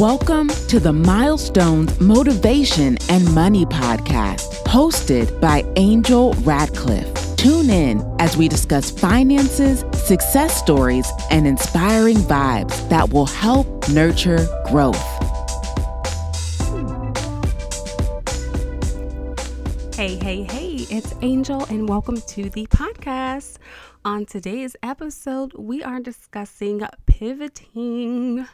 Welcome to the Milestones Motivation and Money Podcast, hosted by Angel Radcliffe. Tune in as we discuss finances, success stories, and inspiring vibes that will help nurture growth. Hey, hey, hey, it's Angel, and welcome to the podcast. On today's episode, we are discussing pivoting.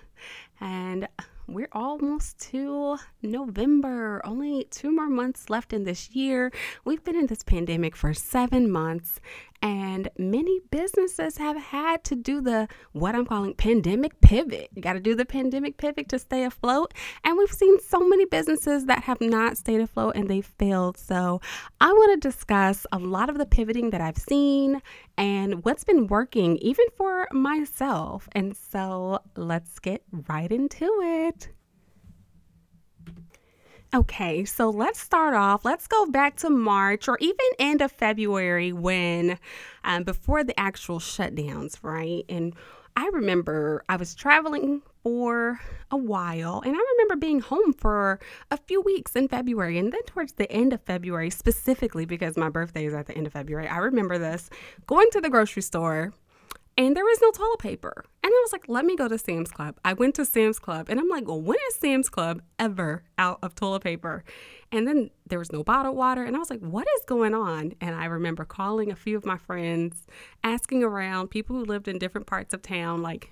And we're almost to November. Only two more months left in this year. We've been in this pandemic for seven months, and many businesses have had to do the what I'm calling pandemic pivot. You got to do the pandemic pivot to stay afloat. And we've seen so many businesses that have not stayed afloat and they've failed. So I want to discuss a lot of the pivoting that I've seen and what's been working, even for myself. And so let's get right into it. Okay, so let's start off. Let's go back to March or even end of February when, um, before the actual shutdowns, right? And I remember I was traveling for a while and I remember being home for a few weeks in February. And then towards the end of February, specifically because my birthday is at the end of February, I remember this going to the grocery store and there was no toilet paper. And I was like, let me go to Sam's Club. I went to Sam's Club and I'm like, well, when is Sam's Club ever out of toilet paper? And then there was no bottled water. And I was like, what is going on? And I remember calling a few of my friends, asking around people who lived in different parts of town, like,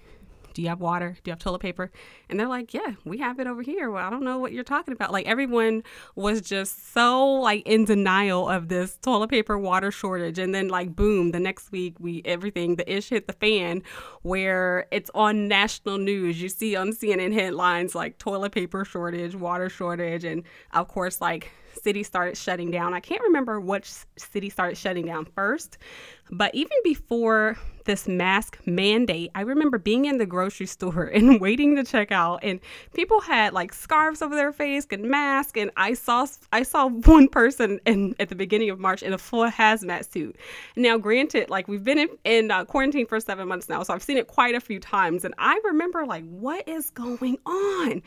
do you have water? Do you have toilet paper? And they're like, Yeah, we have it over here. Well, I don't know what you're talking about. Like everyone was just so like in denial of this toilet paper water shortage. And then like boom, the next week we everything, the ish hit the fan where it's on national news. You see on CNN headlines like toilet paper shortage, water shortage, and of course like city started shutting down. I can't remember which city started shutting down first, but even before this mask mandate, I remember being in the grocery store and waiting to check out, and people had like scarves over their face and masks. And I saw I saw one person in at the beginning of March in a full hazmat suit. Now, granted, like we've been in, in uh, quarantine for seven months now, so I've seen it quite a few times, and I remember like what is going on.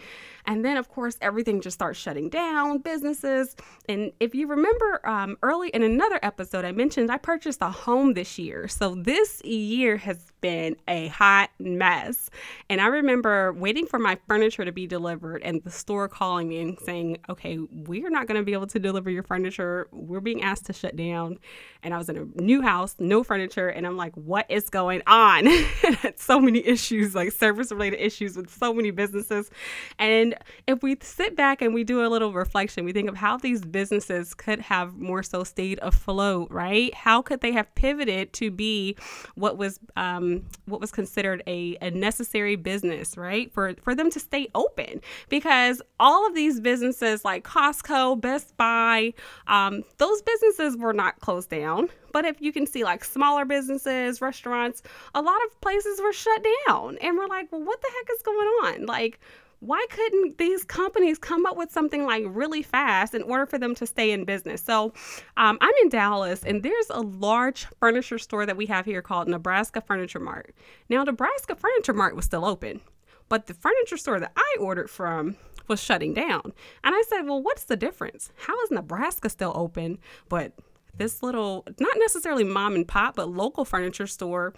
And then, of course, everything just starts shutting down, businesses. And if you remember um, early in another episode, I mentioned I purchased a home this year. So this year has been a hot mess. And I remember waiting for my furniture to be delivered and the store calling me and saying, okay, we're not going to be able to deliver your furniture. We're being asked to shut down. And I was in a new house, no furniture. And I'm like, what is going on? so many issues, like service related issues with so many businesses. And if we sit back and we do a little reflection, we think of how these businesses could have more so stayed afloat, right? How could they have pivoted to be what was um, what was considered a, a necessary business, right? For for them to stay open because all of these businesses like Costco, Best Buy, um, those businesses were not closed down. But if you can see like smaller businesses, restaurants, a lot of places were shut down. And we're like, well, what the heck is going on? Like, why couldn't these companies come up with something like really fast in order for them to stay in business? So um, I'm in Dallas, and there's a large furniture store that we have here called Nebraska Furniture Mart. Now, Nebraska Furniture Mart was still open, but the furniture store that I ordered from was shutting down. And I said, Well, what's the difference? How is Nebraska still open, but this little, not necessarily mom and pop, but local furniture store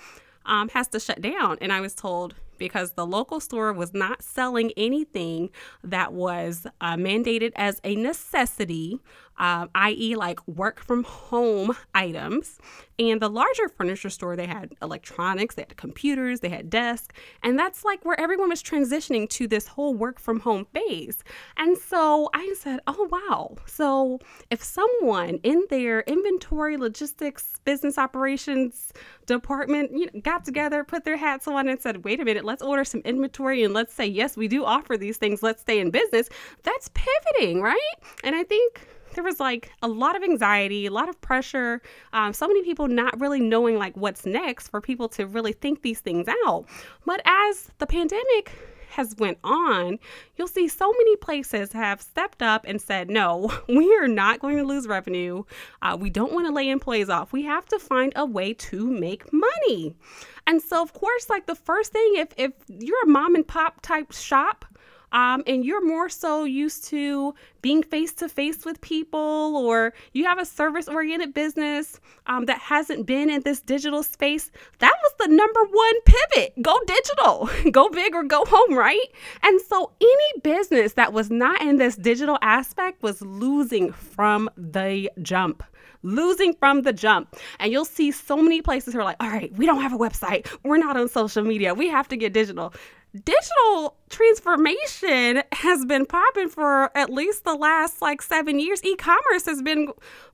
um, has to shut down? And I was told, because the local store was not selling anything that was uh, mandated as a necessity, uh, i.e., like work from home items. And the larger furniture store, they had electronics, they had computers, they had desks. And that's like where everyone was transitioning to this whole work from home phase. And so I said, oh, wow. So if someone in their inventory, logistics, business operations department you know, got together, put their hats on, and said, wait a minute, let's order some inventory and let's say, yes, we do offer these things, let's stay in business, that's pivoting, right? And I think there was like a lot of anxiety, a lot of pressure, um, so many people not really knowing like what's next for people to really think these things out. But as the pandemic has went on, you'll see so many places have stepped up and said, no, we are not going to lose revenue. Uh, we don't want to lay employees off. We have to find a way to make money. And so, of course, like the first thing, if if you're a mom and pop type shop, um, and you're more so used to being face to face with people, or you have a service oriented business um, that hasn't been in this digital space, that was the number one pivot go digital, go big or go home, right? And so any business that was not in this digital aspect was losing from the jump losing from the jump. And you'll see so many places who are like, all right, we don't have a website. We're not on social media. We have to get digital digital transformation has been popping for at least the last like seven years. E-commerce has been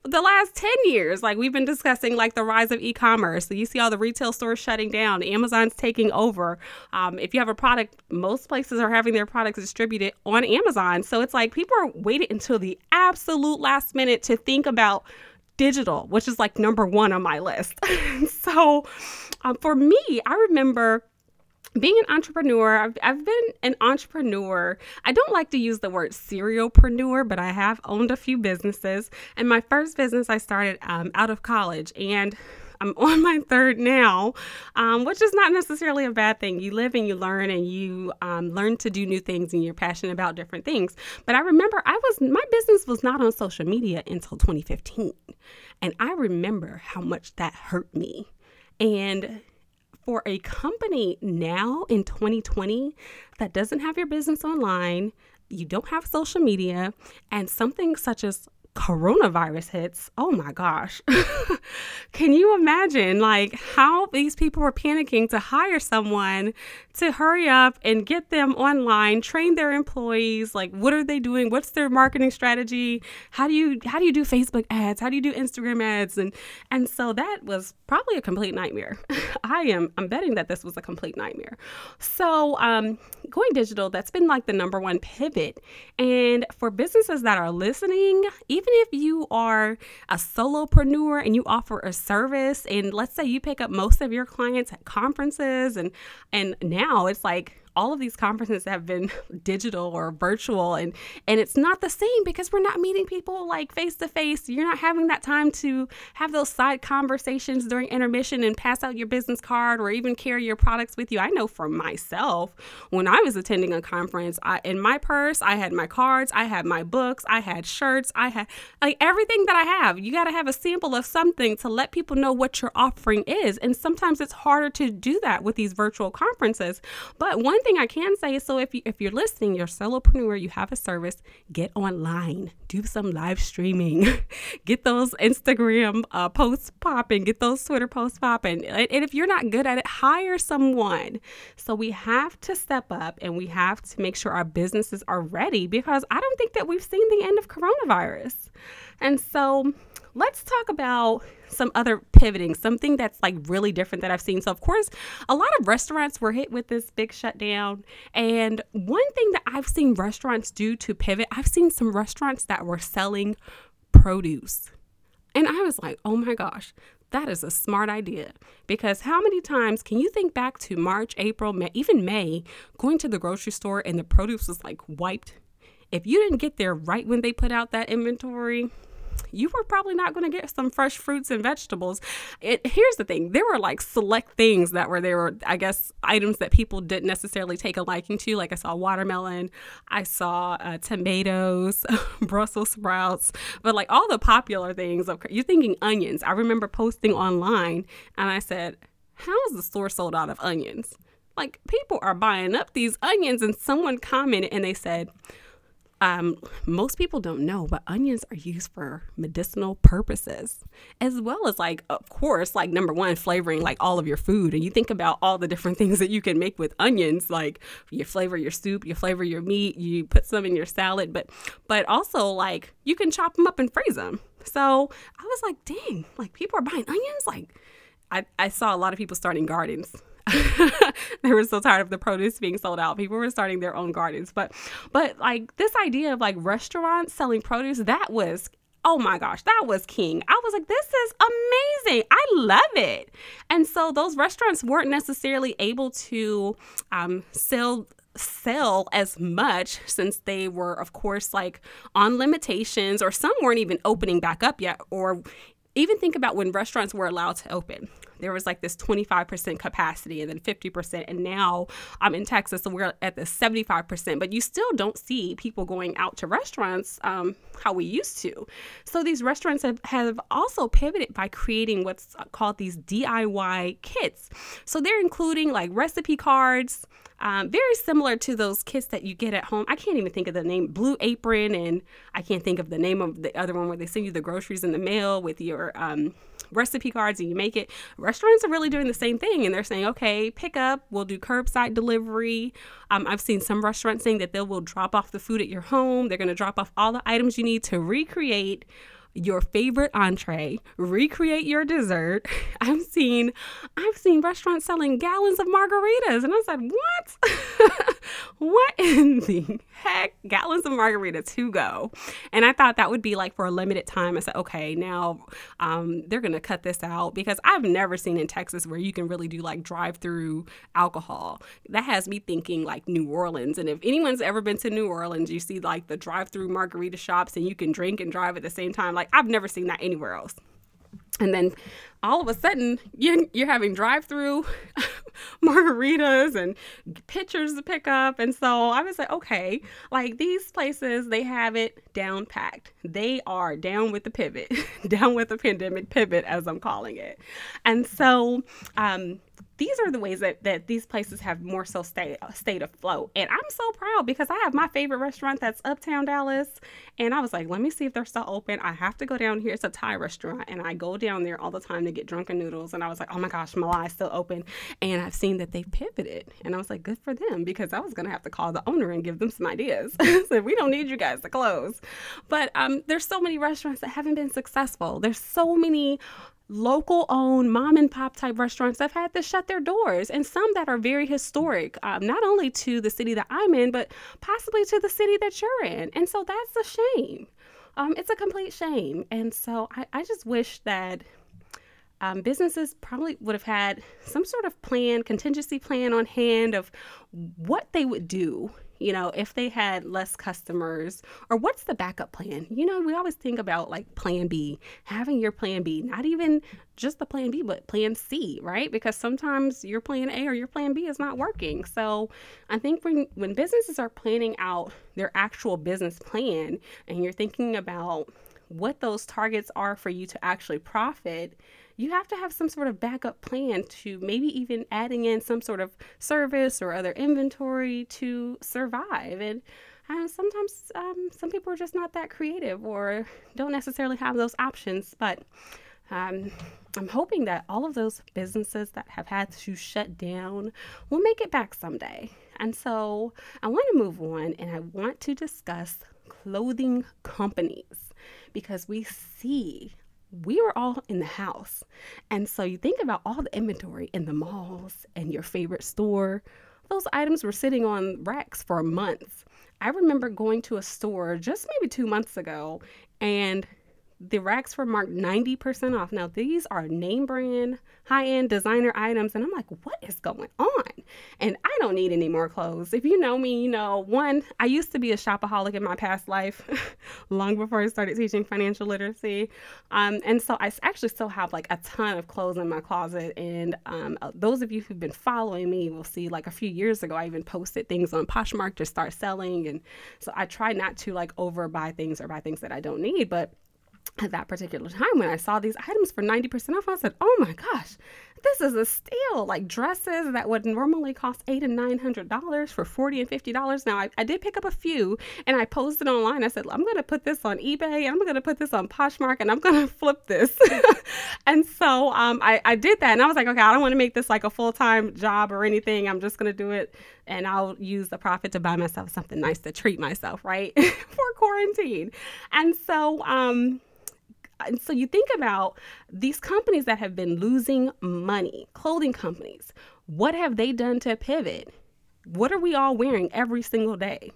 the last 10 years. Like we've been discussing like the rise of e-commerce. So you see all the retail stores shutting down. Amazon's taking over. Um, if you have a product, most places are having their products distributed on Amazon. So it's like people are waiting until the absolute last minute to think about digital, which is like number one on my list. so um, for me, I remember being an entrepreneur, I've, I've been an entrepreneur. I don't like to use the word serialpreneur, but I have owned a few businesses. And my first business I started um, out of college, and I'm on my third now, um, which is not necessarily a bad thing. You live and you learn, and you um, learn to do new things, and you're passionate about different things. But I remember I was my business was not on social media until 2015, and I remember how much that hurt me. And for a company now in 2020 that doesn't have your business online, you don't have social media, and something such as coronavirus hits, oh my gosh. Can you imagine like how these people were panicking to hire someone to hurry up and get them online, train their employees, like what are they doing? What's their marketing strategy? How do you how do you do Facebook ads? How do you do Instagram ads? And and so that was probably a complete nightmare. I am I'm betting that this was a complete nightmare. So um going digital, that's been like the number one pivot. And for businesses that are listening, even if you are a solopreneur and you offer a service and let's say you pick up most of your clients at conferences and and now it's like all of these conferences have been digital or virtual and and it's not the same because we're not meeting people like face to face you're not having that time to have those side conversations during intermission and pass out your business card or even carry your products with you. I know for myself when i was attending a conference I, in my purse i had my cards i had my books i had shirts i had like everything that i have. You got to have a sample of something to let people know what your offering is and sometimes it's harder to do that with these virtual conferences. But one thing I can say is so if you if you're listening, you're a solopreneur, you have a service, get online, do some live streaming, get those Instagram uh, posts popping, get those Twitter posts popping, and, and if you're not good at it, hire someone. So we have to step up and we have to make sure our businesses are ready because I don't think that we've seen the end of coronavirus, and so let's talk about some other pivoting, something that's like really different that I've seen. So, of course, a lot of restaurants were hit with this big shutdown. And one thing that I've seen restaurants do to pivot, I've seen some restaurants that were selling produce. And I was like, oh my gosh, that is a smart idea. Because how many times can you think back to March, April, May, even May, going to the grocery store and the produce was like wiped? If you didn't get there right when they put out that inventory, you were probably not going to get some fresh fruits and vegetables. It, here's the thing there were like select things that were there were, I guess, items that people didn't necessarily take a liking to. Like I saw watermelon, I saw uh, tomatoes, Brussels sprouts, but like all the popular things. Of, You're thinking onions. I remember posting online and I said, How is the store sold out of onions? Like people are buying up these onions, and someone commented and they said, um, most people don't know, but onions are used for medicinal purposes, as well as, like, of course, like number one, flavoring like all of your food. And you think about all the different things that you can make with onions, like you flavor your soup, you flavor your meat, you put some in your salad, but but also like you can chop them up and freeze them. So I was like, dang, like people are buying onions. Like I, I saw a lot of people starting gardens they were so tired of the produce being sold out. People were starting their own gardens. But but like this idea of like restaurants selling produce, that was oh my gosh, that was king. I was like, this is amazing. I love it. And so those restaurants weren't necessarily able to um, sell sell as much since they were of course like on limitations or some weren't even opening back up yet or even think about when restaurants were allowed to open there was like this 25% capacity and then 50%. And now I'm in Texas, so we're at the 75%. But you still don't see people going out to restaurants um, how we used to. So these restaurants have, have also pivoted by creating what's called these DIY kits. So they're including like recipe cards. Um, very similar to those kits that you get at home. I can't even think of the name Blue Apron, and I can't think of the name of the other one where they send you the groceries in the mail with your um, recipe cards and you make it. Restaurants are really doing the same thing, and they're saying, okay, pick up, we'll do curbside delivery. Um, I've seen some restaurants saying that they will drop off the food at your home. They're going to drop off all the items you need to recreate your favorite entree, recreate your dessert. I've seen I've seen restaurants selling gallons of margaritas and I said, "What? what in the heck? Gallons of margaritas to go?" And I thought that would be like for a limited time. I said, "Okay, now um, they're going to cut this out because I've never seen in Texas where you can really do like drive-through alcohol. That has me thinking like New Orleans. And if anyone's ever been to New Orleans, you see like the drive-through margarita shops and you can drink and drive at the same time. Like I've never seen that anywhere else. And then all of a sudden, you're, you're having drive through margaritas and pictures to pick up. And so I was like, okay, like these places, they have it down packed. They are down with the pivot, down with the pandemic pivot, as I'm calling it. And so, um, these are the ways that, that these places have more so stay, stayed afloat. And I'm so proud because I have my favorite restaurant that's Uptown Dallas. And I was like, let me see if they're still open. I have to go down here. It's a Thai restaurant. And I go down there all the time to get drunken noodles. And I was like, oh my gosh, Malai is still open. And I've seen that they've pivoted. And I was like, good for them because I was to have to call the owner and give them some ideas. so we don't need you guys to close. But um, there's so many restaurants that haven't been successful. There's so many local owned mom and pop type restaurants have had to shut their doors and some that are very historic um, not only to the city that i'm in but possibly to the city that you're in. And so that's a shame. Um, it's a complete shame. And so i, I just wish that um, businesses probably would have had some sort of plan contingency plan on hand of what they would do you know, if they had less customers, or what's the backup plan? You know, we always think about like plan B, having your plan B, not even just the plan B, but plan C, right? Because sometimes your plan A or your plan B is not working. So I think when, when businesses are planning out their actual business plan and you're thinking about what those targets are for you to actually profit, you have to have some sort of backup plan to maybe even adding in some sort of service or other inventory to survive. And uh, sometimes um, some people are just not that creative or don't necessarily have those options. But um, I'm hoping that all of those businesses that have had to shut down will make it back someday. And so I want to move on and I want to discuss clothing companies because we see we were all in the house. And so you think about all the inventory in the malls and your favorite store. Those items were sitting on racks for months. I remember going to a store just maybe two months ago and the racks were marked 90% off. Now, these are name brand, high end designer items. And I'm like, what is going on? And I don't need any more clothes. If you know me, you know, one, I used to be a shopaholic in my past life, long before I started teaching financial literacy. Um, and so I actually still have like a ton of clothes in my closet. And um, uh, those of you who've been following me will see like a few years ago, I even posted things on Poshmark to start selling. And so I try not to like overbuy things or buy things that I don't need. But at that particular time when I saw these items for 90% off, I said, oh my gosh, this is a steal. Like dresses that would normally cost eight and nine hundred dollars for 40 and 50 dollars. Now I, I did pick up a few and I posted online. I said, I'm gonna put this on eBay, and I'm gonna put this on Poshmark, and I'm gonna flip this. and so um, I, I did that and I was like, okay, I don't want to make this like a full-time job or anything. I'm just gonna do it and I'll use the profit to buy myself something nice to treat myself, right? for quarantine. And so um and so you think about these companies that have been losing money, clothing companies, what have they done to pivot? What are we all wearing every single day?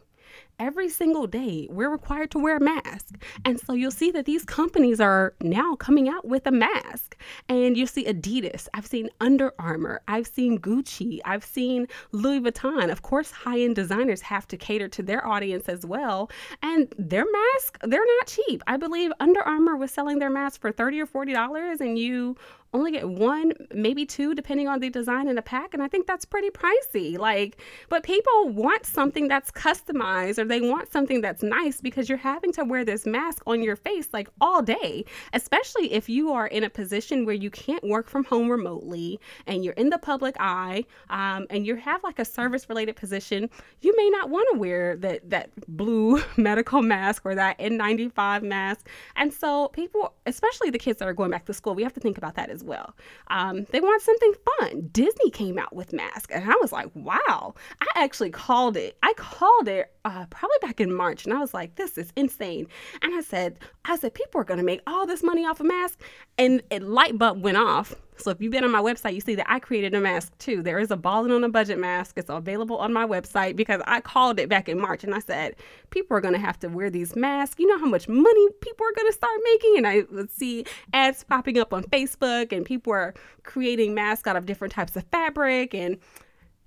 Every single day we're required to wear a mask. And so you'll see that these companies are now coming out with a mask. And you'll see Adidas, I've seen Under Armour, I've seen Gucci, I've seen Louis Vuitton. Of course, high end designers have to cater to their audience as well. And their mask, they're not cheap. I believe Under Armour was selling their mask for 30 or $40, and you only get one, maybe two, depending on the design in a pack. And I think that's pretty pricey. Like, but people want something that's customized or they want something that's nice because you're having to wear this mask on your face like all day, especially if you are in a position where you can't work from home remotely and you're in the public eye um, and you have like a service related position. You may not want to wear that, that blue medical mask or that N95 mask. And so people, especially the kids that are going back to school, we have to think about that as as well. Um, they want something fun. Disney came out with masks, and I was like, wow. I actually called it. I called it uh, probably back in March, and I was like, this is insane. And I said, I said, people are going to make all this money off a mask, and a light bulb went off. So if you've been on my website, you see that I created a mask too. There is a balling on a budget mask. It's available on my website because I called it back in March and I said, people are going to have to wear these masks. You know how much money people are going to start making? And I would see ads popping up on Facebook and people are creating masks out of different types of fabric and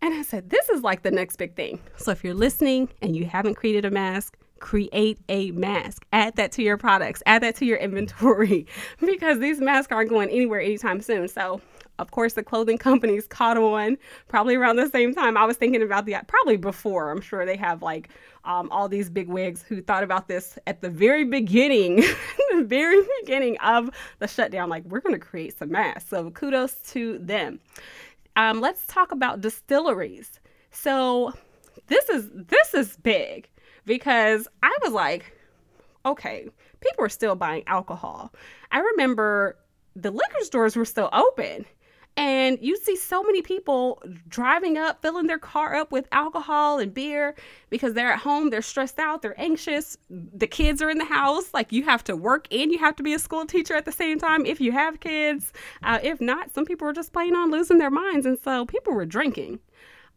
and I said, this is like the next big thing. So if you're listening and you haven't created a mask, create a mask. Add that to your products, add that to your inventory because these masks aren't going anywhere anytime soon. So of course, the clothing companies caught on probably around the same time. I was thinking about the probably before. I'm sure they have like um, all these big wigs who thought about this at the very beginning, the very beginning of the shutdown. Like, we're going to create some masks. So kudos to them. Um, let's talk about distilleries. So this is this is big because I was like, okay, people are still buying alcohol. I remember the liquor stores were still open. And you see so many people driving up, filling their car up with alcohol and beer because they're at home, they're stressed out, they're anxious. The kids are in the house. Like you have to work and you have to be a school teacher at the same time if you have kids. Uh, if not, some people are just playing on losing their minds. And so people were drinking.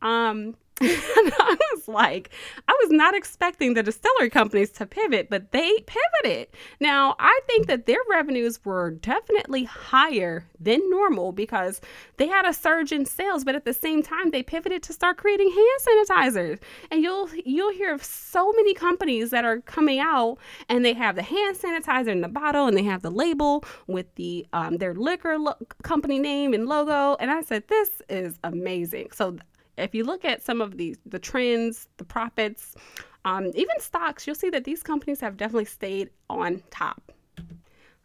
Um, I was like, I was not expecting the distillery companies to pivot, but they pivoted. Now, I think that their revenues were definitely higher than normal because they had a surge in sales, but at the same time, they pivoted to start creating hand sanitizers. And you'll you'll hear of so many companies that are coming out and they have the hand sanitizer in the bottle and they have the label with the um, their liquor lo- company name and logo. And I said, this is amazing. So if you look at some of these, the trends, the profits, um, even stocks, you'll see that these companies have definitely stayed on top.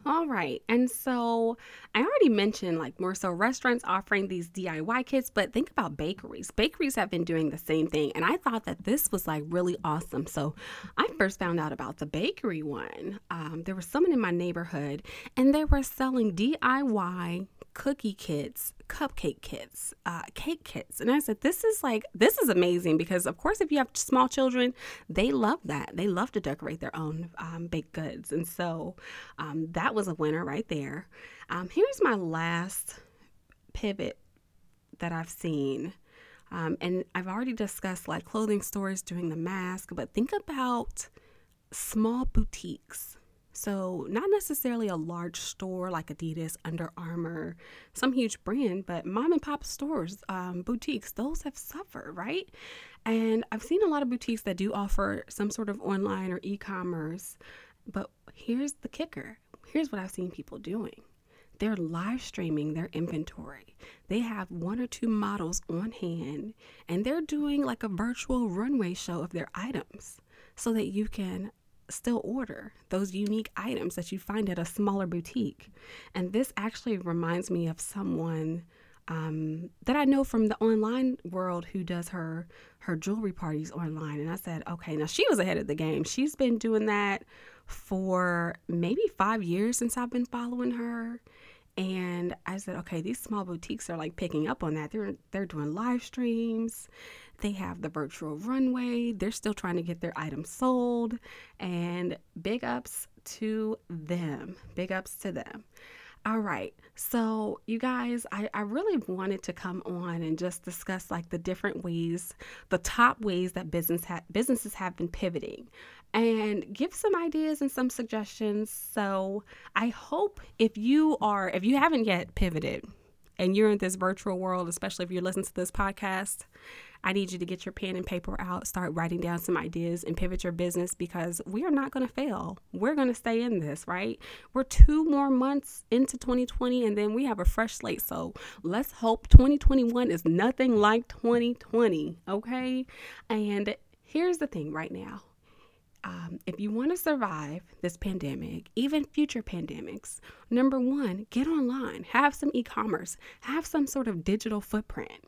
All right. And so I already mentioned like more so restaurants offering these DIY kits, but think about bakeries. Bakeries have been doing the same thing. And I thought that this was like really awesome. So I first found out about the bakery one. Um, there was someone in my neighborhood and they were selling DIY cookie kits, cupcake kits, uh, cake kits. And I said, this is like, this is amazing because, of course, if you have small children, they love that. They love to decorate their own um, baked goods. And so um, that was a winner right there. Um, here's my last pivot that I've seen. Um, and I've already discussed like clothing stores doing the mask, but think about small boutiques so, not necessarily a large store like Adidas, Under Armour, some huge brand, but mom and pop stores, um, boutiques, those have suffered, right? And I've seen a lot of boutiques that do offer some sort of online or e commerce. But here's the kicker here's what I've seen people doing they're live streaming their inventory. They have one or two models on hand and they're doing like a virtual runway show of their items so that you can still order those unique items that you find at a smaller boutique. And this actually reminds me of someone um, that I know from the online world who does her her jewelry parties online. And I said, okay, now she was ahead of the game. She's been doing that for maybe five years since I've been following her. And I said, okay, these small boutiques are like picking up on that. They're they're doing live streams. They have the virtual runway. They're still trying to get their items sold. And big ups to them. Big ups to them. All right. So, you guys, I, I really wanted to come on and just discuss like the different ways, the top ways that business ha- businesses have been pivoting and give some ideas and some suggestions. So, I hope if you are, if you haven't yet pivoted and you're in this virtual world, especially if you're listening to this podcast, I need you to get your pen and paper out, start writing down some ideas, and pivot your business because we are not going to fail. We're going to stay in this, right? We're two more months into 2020 and then we have a fresh slate. So let's hope 2021 is nothing like 2020, okay? And here's the thing right now um, if you want to survive this pandemic, even future pandemics, number one, get online, have some e commerce, have some sort of digital footprint.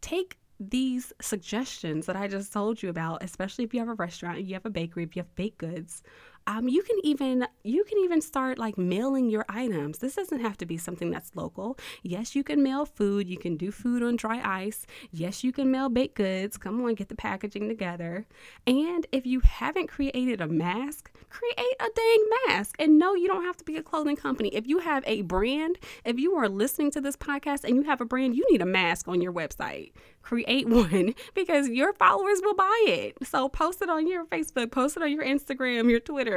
Take these suggestions that I just told you about, especially if you have a restaurant, you have a bakery, if you have baked goods, um, you can even you can even start like mailing your items. This doesn't have to be something that's local. Yes, you can mail food. You can do food on dry ice. Yes, you can mail baked goods. Come on, get the packaging together. And if you haven't created a mask, create a dang mask. And no, you don't have to be a clothing company. If you have a brand, if you are listening to this podcast and you have a brand, you need a mask on your website. Create one because your followers will buy it. So post it on your Facebook, post it on your Instagram, your Twitter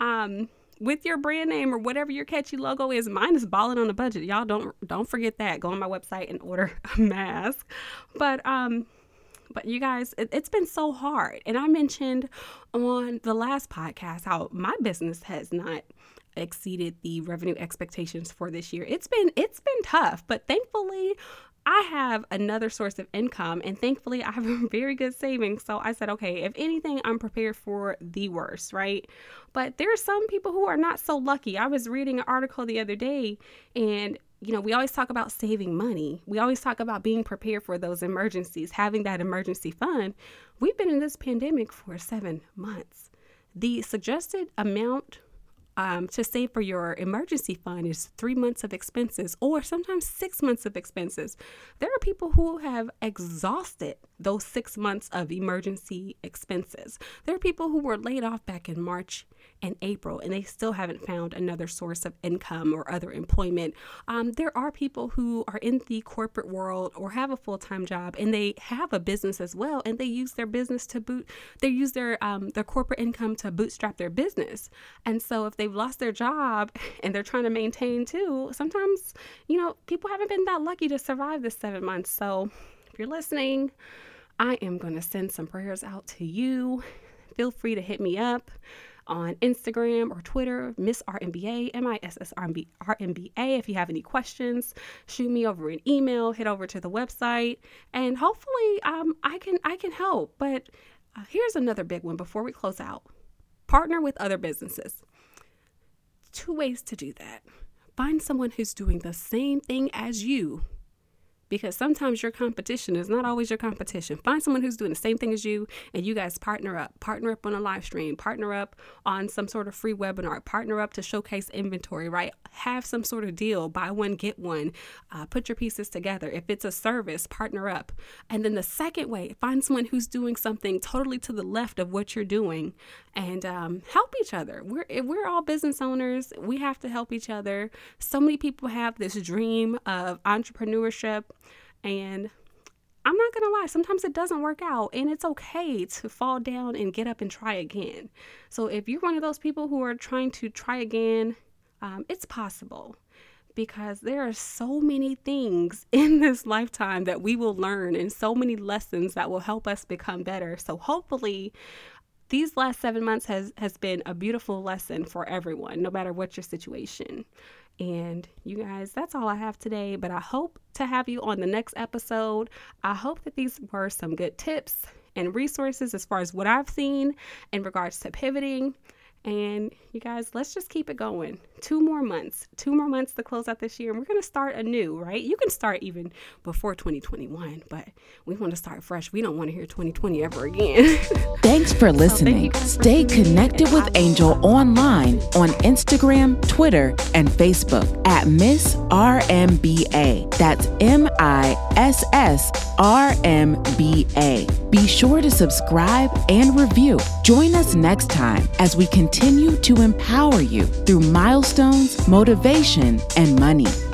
um, with your brand name or whatever your catchy logo is. Mine is balling on a budget. Y'all don't don't forget that. Go on my website and order a mask. But um but you guys, it, it's been so hard. And I mentioned on the last podcast how my business has not exceeded the revenue expectations for this year. It's been it's been tough, but thankfully I have another source of income and thankfully I have a very good savings. So I said, okay, if anything, I'm prepared for the worst, right? But there are some people who are not so lucky. I was reading an article the other day and you know, we always talk about saving money. We always talk about being prepared for those emergencies, having that emergency fund. We've been in this pandemic for seven months. The suggested amount um, to save for your emergency fund is three months of expenses or sometimes six months of expenses. There are people who have exhausted those six months of emergency expenses. There are people who were laid off back in March and April and they still haven't found another source of income or other employment. Um, there are people who are in the corporate world or have a full time job and they have a business as well and they use their business to boot, they use their, um, their corporate income to bootstrap their business. And so if they've lost their job and they're trying to maintain too, sometimes, you know, people haven't been that lucky to survive this seven months. So if you're listening, I am going to send some prayers out to you. Feel free to hit me up on Instagram or Twitter, Miss RMBA, M I S S R M B A. If you have any questions, shoot me over an email, head over to the website, and hopefully um, I can I can help. But uh, here's another big one before we close out: partner with other businesses. Two ways to do that. Find someone who's doing the same thing as you because sometimes your competition is not always your competition. Find someone who's doing the same thing as you and you guys partner up. Partner up on a live stream, partner up on some sort of free webinar, partner up to showcase inventory, right? Have some sort of deal, buy one, get one, uh, put your pieces together. If it's a service, partner up. And then the second way, find someone who's doing something totally to the left of what you're doing and um, help each other. We're, we're all business owners, we have to help each other. So many people have this dream of entrepreneurship and I'm not to lie, sometimes it doesn't work out, and it's okay to fall down and get up and try again. So, if you're one of those people who are trying to try again, um, it's possible because there are so many things in this lifetime that we will learn and so many lessons that will help us become better. So, hopefully, these last seven months has has been a beautiful lesson for everyone, no matter what your situation. And you guys, that's all I have today. But I hope to have you on the next episode. I hope that these were some good tips and resources as far as what I've seen in regards to pivoting and you guys, let's just keep it going. Two more months, two more months to close out this year. And we're going to start anew, right? You can start even before 2021, but we want to start fresh. We don't want to hear 2020 ever again. Thanks for listening. So Stay connected with Angel online on Instagram, Twitter, and Facebook at Miss RMBA. That's M I S S R M B A. Be sure to subscribe and review. Join us next time as we continue to empower you through milestones, motivation, and money.